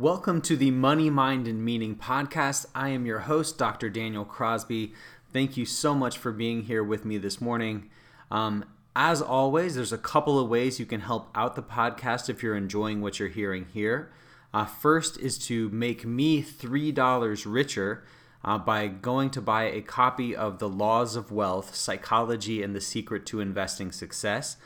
Welcome to the Money, Mind, and Meaning podcast. I am your host, Dr. Daniel Crosby. Thank you so much for being here with me this morning. Um, as always, there's a couple of ways you can help out the podcast if you're enjoying what you're hearing here. Uh, first is to make me $3 richer uh, by going to buy a copy of The Laws of Wealth Psychology and the Secret to Investing Success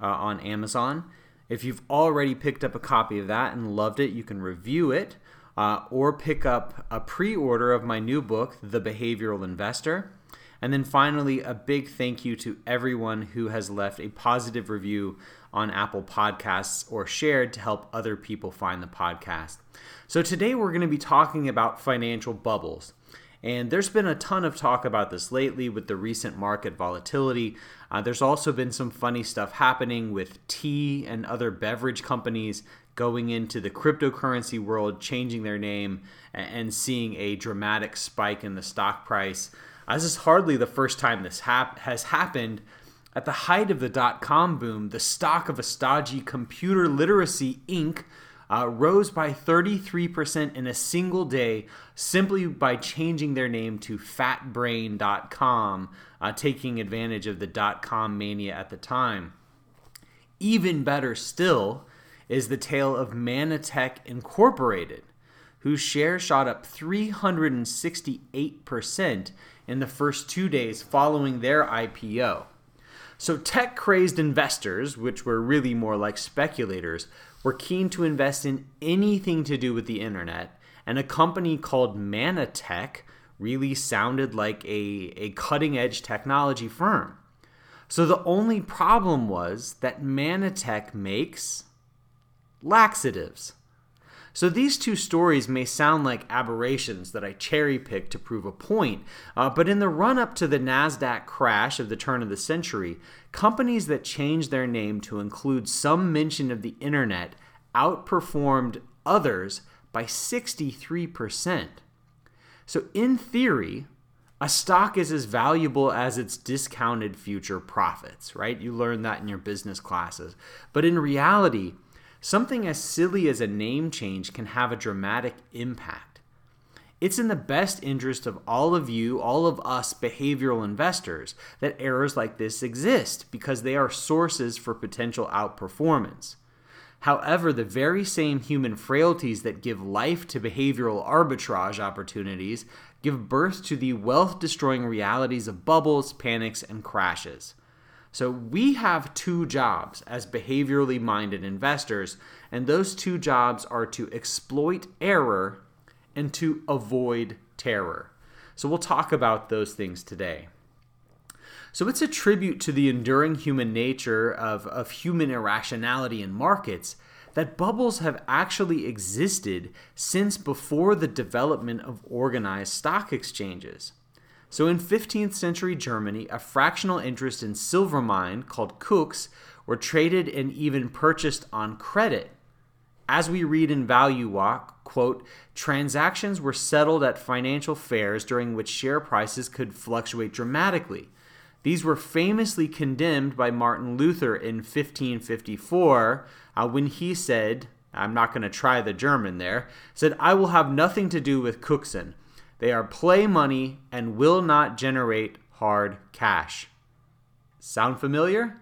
uh, on Amazon. If you've already picked up a copy of that and loved it, you can review it uh, or pick up a pre order of my new book, The Behavioral Investor. And then finally, a big thank you to everyone who has left a positive review on Apple Podcasts or shared to help other people find the podcast. So, today we're going to be talking about financial bubbles. And there's been a ton of talk about this lately with the recent market volatility. Uh, there's also been some funny stuff happening with tea and other beverage companies going into the cryptocurrency world, changing their name, and seeing a dramatic spike in the stock price. Uh, this is hardly the first time this hap- has happened. At the height of the dot com boom, the stock of a stodgy Computer Literacy Inc uh, rose by 33% in a single day simply by changing their name to fatbrain.com, uh, taking advantage of the com mania at the time. Even better still is the tale of Manatech Incorporated, whose share shot up 368% in the first two days following their IPO. So, tech crazed investors, which were really more like speculators, were keen to invest in anything to do with the internet, and a company called Manatech really sounded like a, a cutting edge technology firm. So the only problem was that Manatech makes laxatives. So these two stories may sound like aberrations that I cherry picked to prove a point, uh, but in the run up to the NASDAQ crash of the turn of the century, companies that changed their name to include some mention of the internet outperformed others by 63%. So, in theory, a stock is as valuable as its discounted future profits, right? You learn that in your business classes. But in reality, something as silly as a name change can have a dramatic impact. It's in the best interest of all of you, all of us behavioral investors, that errors like this exist because they are sources for potential outperformance. However, the very same human frailties that give life to behavioral arbitrage opportunities give birth to the wealth destroying realities of bubbles, panics, and crashes. So, we have two jobs as behaviorally minded investors, and those two jobs are to exploit error and to avoid terror. So, we'll talk about those things today. So it's a tribute to the enduring human nature of, of human irrationality in markets that bubbles have actually existed since before the development of organized stock exchanges. So in 15th century Germany, a fractional interest in silver mine called Koks were traded and even purchased on credit. As we read in Value Walk, quote, transactions were settled at financial fairs during which share prices could fluctuate dramatically. These were famously condemned by Martin Luther in 1554 uh, when he said, I'm not going to try the German there, said, I will have nothing to do with Cookson. They are play money and will not generate hard cash. Sound familiar?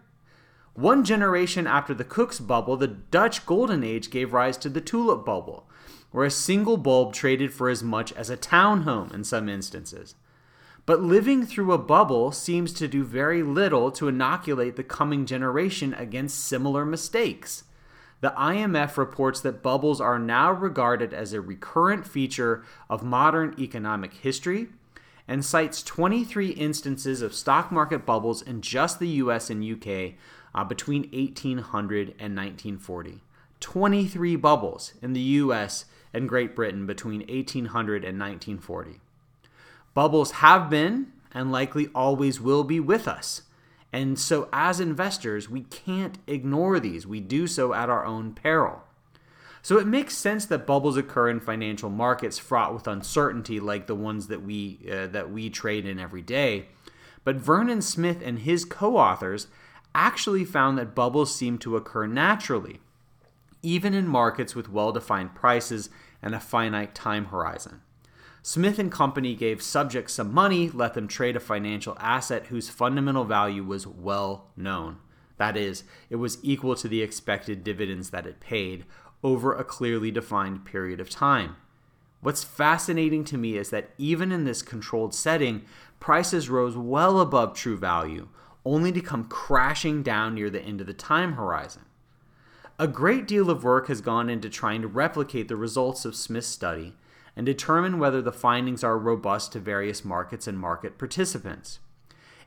One generation after the Cook's bubble, the Dutch Golden Age gave rise to the tulip bubble, where a single bulb traded for as much as a townhome in some instances. But living through a bubble seems to do very little to inoculate the coming generation against similar mistakes. The IMF reports that bubbles are now regarded as a recurrent feature of modern economic history and cites 23 instances of stock market bubbles in just the US and UK uh, between 1800 and 1940. 23 bubbles in the US and Great Britain between 1800 and 1940. Bubbles have been and likely always will be with us. And so, as investors, we can't ignore these. We do so at our own peril. So, it makes sense that bubbles occur in financial markets fraught with uncertainty, like the ones that we, uh, that we trade in every day. But Vernon Smith and his co authors actually found that bubbles seem to occur naturally. even in markets with well defined prices and a finite time horizon. Smith and Company gave subjects some money, let them trade a financial asset whose fundamental value was well known. That is, it was equal to the expected dividends that it paid over a clearly defined period of time. What's fascinating to me is that even in this controlled setting, prices rose well above true value, only to come crashing down near the end of the time horizon. A great deal of work has gone into trying to replicate the results of Smith's study and determine whether the findings are robust to various markets and market participants.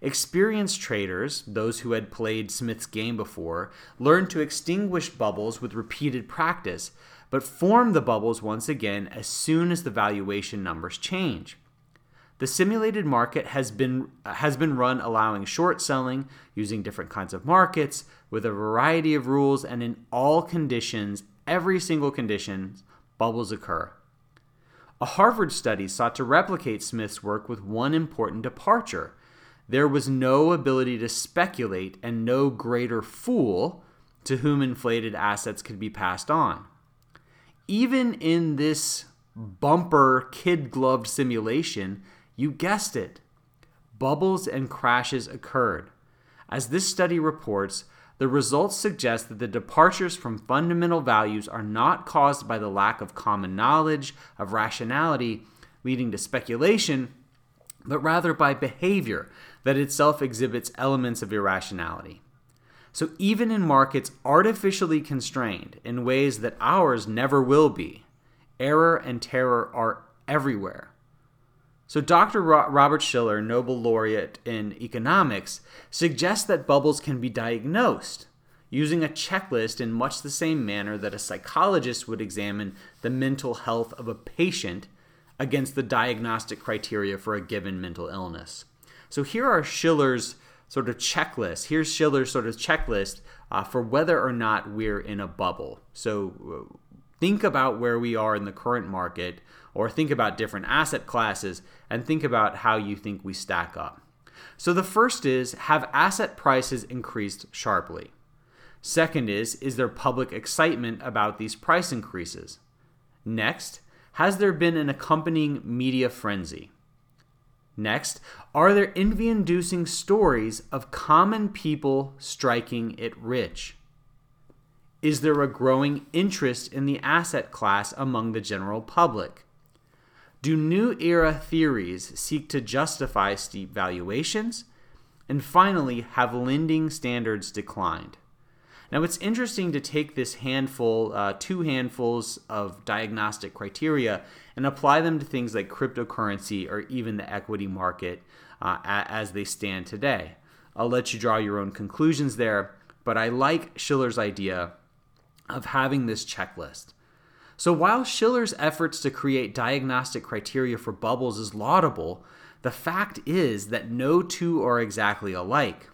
Experienced traders, those who had played Smith's game before, learned to extinguish bubbles with repeated practice, but form the bubbles once again as soon as the valuation numbers change. The simulated market has been has been run allowing short selling using different kinds of markets with a variety of rules and in all conditions, every single condition, bubbles occur. A Harvard study sought to replicate Smith's work with one important departure. There was no ability to speculate and no greater fool to whom inflated assets could be passed on. Even in this bumper kid gloved simulation, you guessed it. Bubbles and crashes occurred. As this study reports, the results suggest that the departures from fundamental values are not caused by the lack of common knowledge of rationality leading to speculation, but rather by behavior that itself exhibits elements of irrationality. So, even in markets artificially constrained in ways that ours never will be, error and terror are everywhere. So, Dr. Robert Shiller, Nobel laureate in economics, suggests that bubbles can be diagnosed using a checklist in much the same manner that a psychologist would examine the mental health of a patient against the diagnostic criteria for a given mental illness. So, here are Shiller's sort of checklist. Here's Shiller's sort of checklist uh, for whether or not we're in a bubble. So, uh, think about where we are in the current market or think about different asset classes and think about how you think we stack up. So the first is have asset prices increased sharply? Second is is there public excitement about these price increases? Next, has there been an accompanying media frenzy? Next, are there envy inducing stories of common people striking it rich? Is there a growing interest in the asset class among the general public? Do new era theories seek to justify steep valuations? And finally, have lending standards declined? Now, it's interesting to take this handful, uh, two handfuls of diagnostic criteria, and apply them to things like cryptocurrency or even the equity market uh, as they stand today. I'll let you draw your own conclusions there, but I like Shiller's idea of having this checklist. So while Shiller's efforts to create diagnostic criteria for bubbles is laudable, the fact is that no two are exactly alike.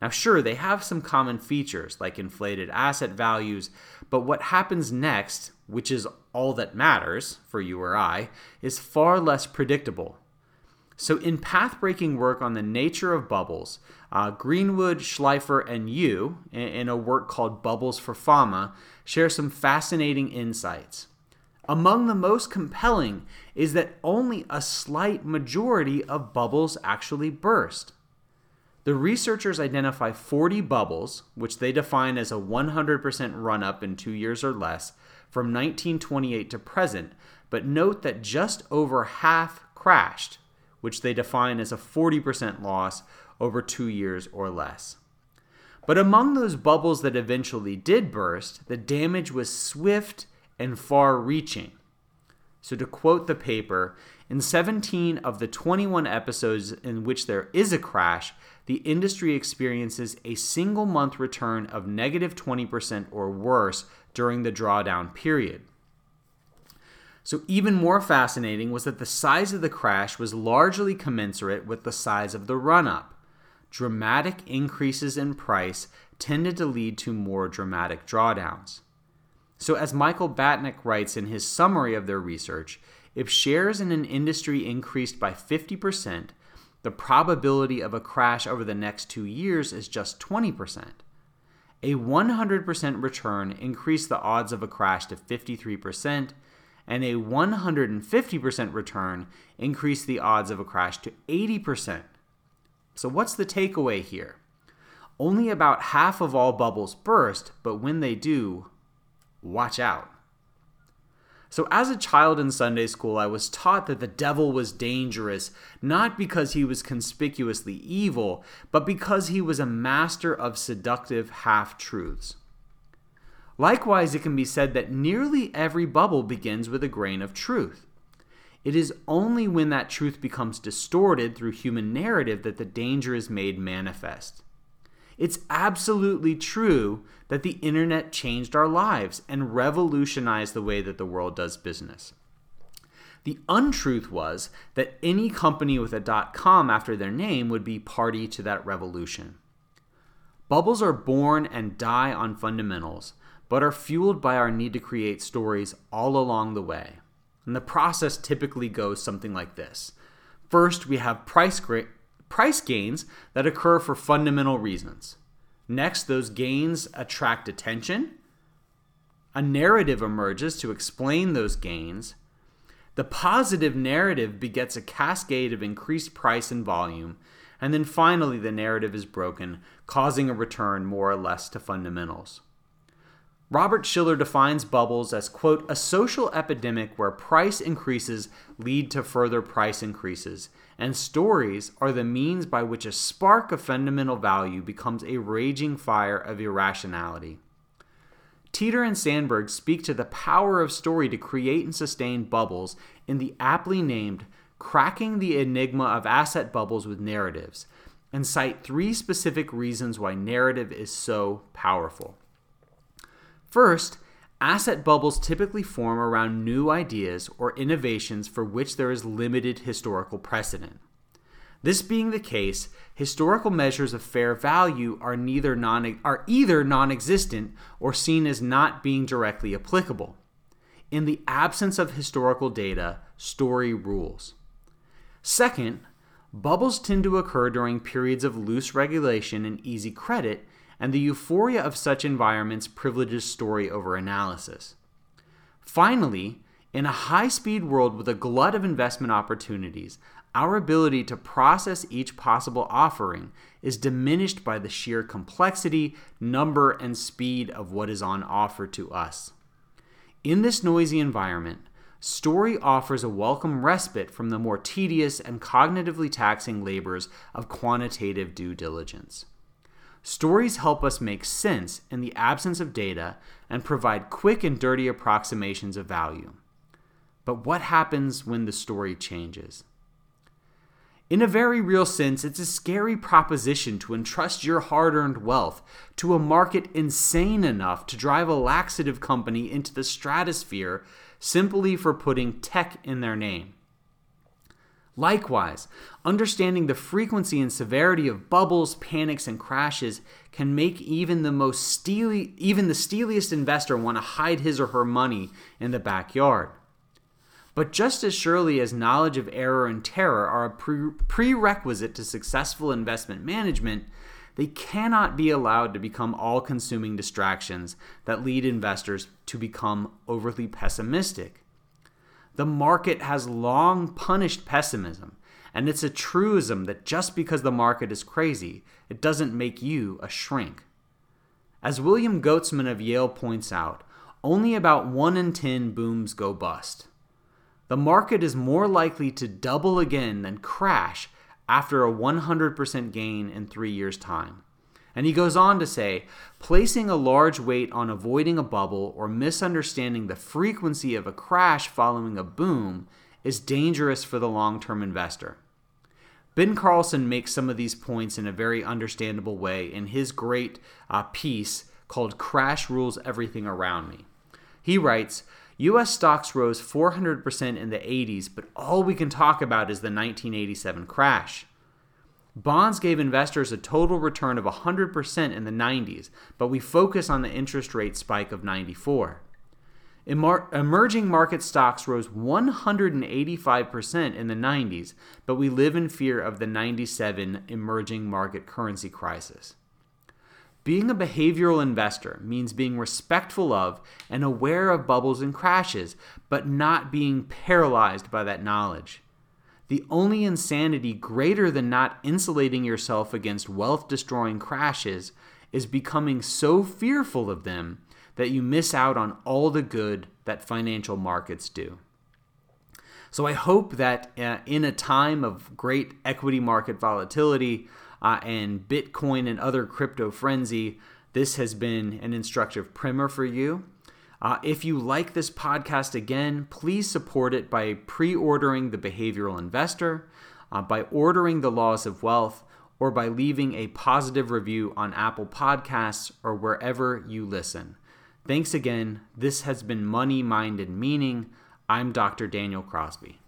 Now, sure, they have some common features like inflated asset values, but what happens next, which is all that matters for you or I, is far less predictable. So, in path breaking work on the nature of bubbles, uh, Greenwood, Shleifer, and You, in a work called Bubbles for Fama, share some fascinating insights. Among the most compelling is that only a slight majority of bubbles actually burst. The researchers identify 40 bubbles, which they define as a 100% run up in two years or less, from 1928 to present, but note that just over half crashed which they define as a 40% loss over two years or less. But among those bubbles that eventually did burst, the damage was swift and far reaching. So, to quote the paper, in 17 of the 21 episodes in which there is a crash, the industry experiences a single month return of negative 20% or worse during the drawdown period. So, even more fascinating was that the size of the crash was largely commensurate with the size of the run up. Dramatic increases in price tended to lead to more dramatic drawdowns. So, as Michael Batnick writes in his summary of their research, if shares in an industry increased by 50%, the probability of a crash over the next two years is just 20%. a 100% return increased the odds of a crash to 53%, and a 150% return increased the odds of a crash to 80%. So, what's the takeaway here? Only about half of all bubbles burst, but when they do, watch out. So, as a child in Sunday school, I was taught that the devil was dangerous, not because he was conspicuously evil, but because he was a master of seductive half truths. Likewise, it can be said that nearly every bubble begins with a grain of truth. It is only when that truth becomes distorted through human narrative that the danger is made manifest. It's absolutely true that the internet changed our lives and revolutionized the way that the world does business. The untruth was that any company with a .com after their name would be party to that revolution. Bubbles are born and die on fundamentals, but are fueled by our need to create stories all along the way. And the process typically goes something like this. First, we have price price gains that occur for fundamental reasons. Next, those gains attract attention. A narrative emerges to explain those gains. The positive narrative begets a cascade of increased price and volume. And then finally, the narrative is broken, causing a return more or less to fundamentals. Robert Shiller defines bubbles as, quote, a social epidemic where price increases lead to further price increases, and stories are the means by which a spark of fundamental value becomes a raging fire of irrationality. Teeter and Sandberg speak to the power of story to create and sustain bubbles in the aptly named Cracking the Enigma of Asset Bubbles with Narratives, and cite three specific reasons why narrative is so powerful. First, asset bubbles typically form around new ideas or innovations for which there is limited historical precedent. This being the case, historical measures of fair value are neither non are either non-existent or seen as not being directly applicable. In the absence of historical data, story rules. Second, bubbles tend to occur during periods of loose regulation and easy credit and the euphoria of such environments privileges story over analysis. Finally, in a high speed world with a glut of investment opportunities, our ability to process each possible offering is diminished by the sheer complexity, number, and speed of what is on offer to us. In this noisy environment, Story offers a welcome respite from the more tedious and cognitively taxing labors of quantitative due diligence. Stories help us make sense in the absence of data and provide quick and dirty approximations of value. But what happens when the story changes? In a very real sense, it's a scary proposition to entrust your hard earned wealth to a market insane enough to drive a laxative company into the stratosphere simply for putting tech in their name. Likewise, understanding the frequency and severity of bubbles, panics, and crashes can make even the most steely, even the steeliest investor want to hide his or her money in the backyard. But just as surely as knowledge of error and terror are a pre- prerequisite to successful investment management, they cannot be allowed to become all consuming distractions that lead investors to become overly pessimistic. The market has long punished pessimism, and it's a truism that just because the market is crazy, it doesn't make you a shrink. As William Goetzmann of Yale points out, only about 1 in 10 booms go bust. The market is more likely to double again than crash after a 100% gain in three years' time. And he goes on to say placing a large weight on avoiding a bubble or misunderstanding the frequency of a crash following a boom is dangerous for the long term investor. Ben Carlson makes some of these points in a very understandable way in his great uh, piece called Crash Rules Everything Around Me. He writes, US stocks rose 400% in the 80s, but all we can talk about is the 1987 crash. Bonds gave investors a total return of 100% in the 90s, but we focus on the interest rate spike of 94. Emer- emerging market stocks rose 185% in the 90s, but we live in fear of the 97 emerging market currency crisis. Being a behavioral investor means being respectful of and aware of bubbles and crashes, but not being paralyzed by that knowledge. The only insanity greater than not insulating yourself against wealth destroying crashes is becoming so fearful of them that you miss out on all the good that financial markets do. So I hope that uh, in a time of great equity market volatility uh, and Bitcoin and other crypto frenzy, this has been an instructive primer for you. Uh, if you like this podcast again, please support it by pre ordering The Behavioral Investor, uh, by ordering The Laws of Wealth, or by leaving a positive review on Apple Podcasts or wherever you listen. Thanks again. This has been Money, Mind, and Meaning. I'm Dr. Daniel Crosby.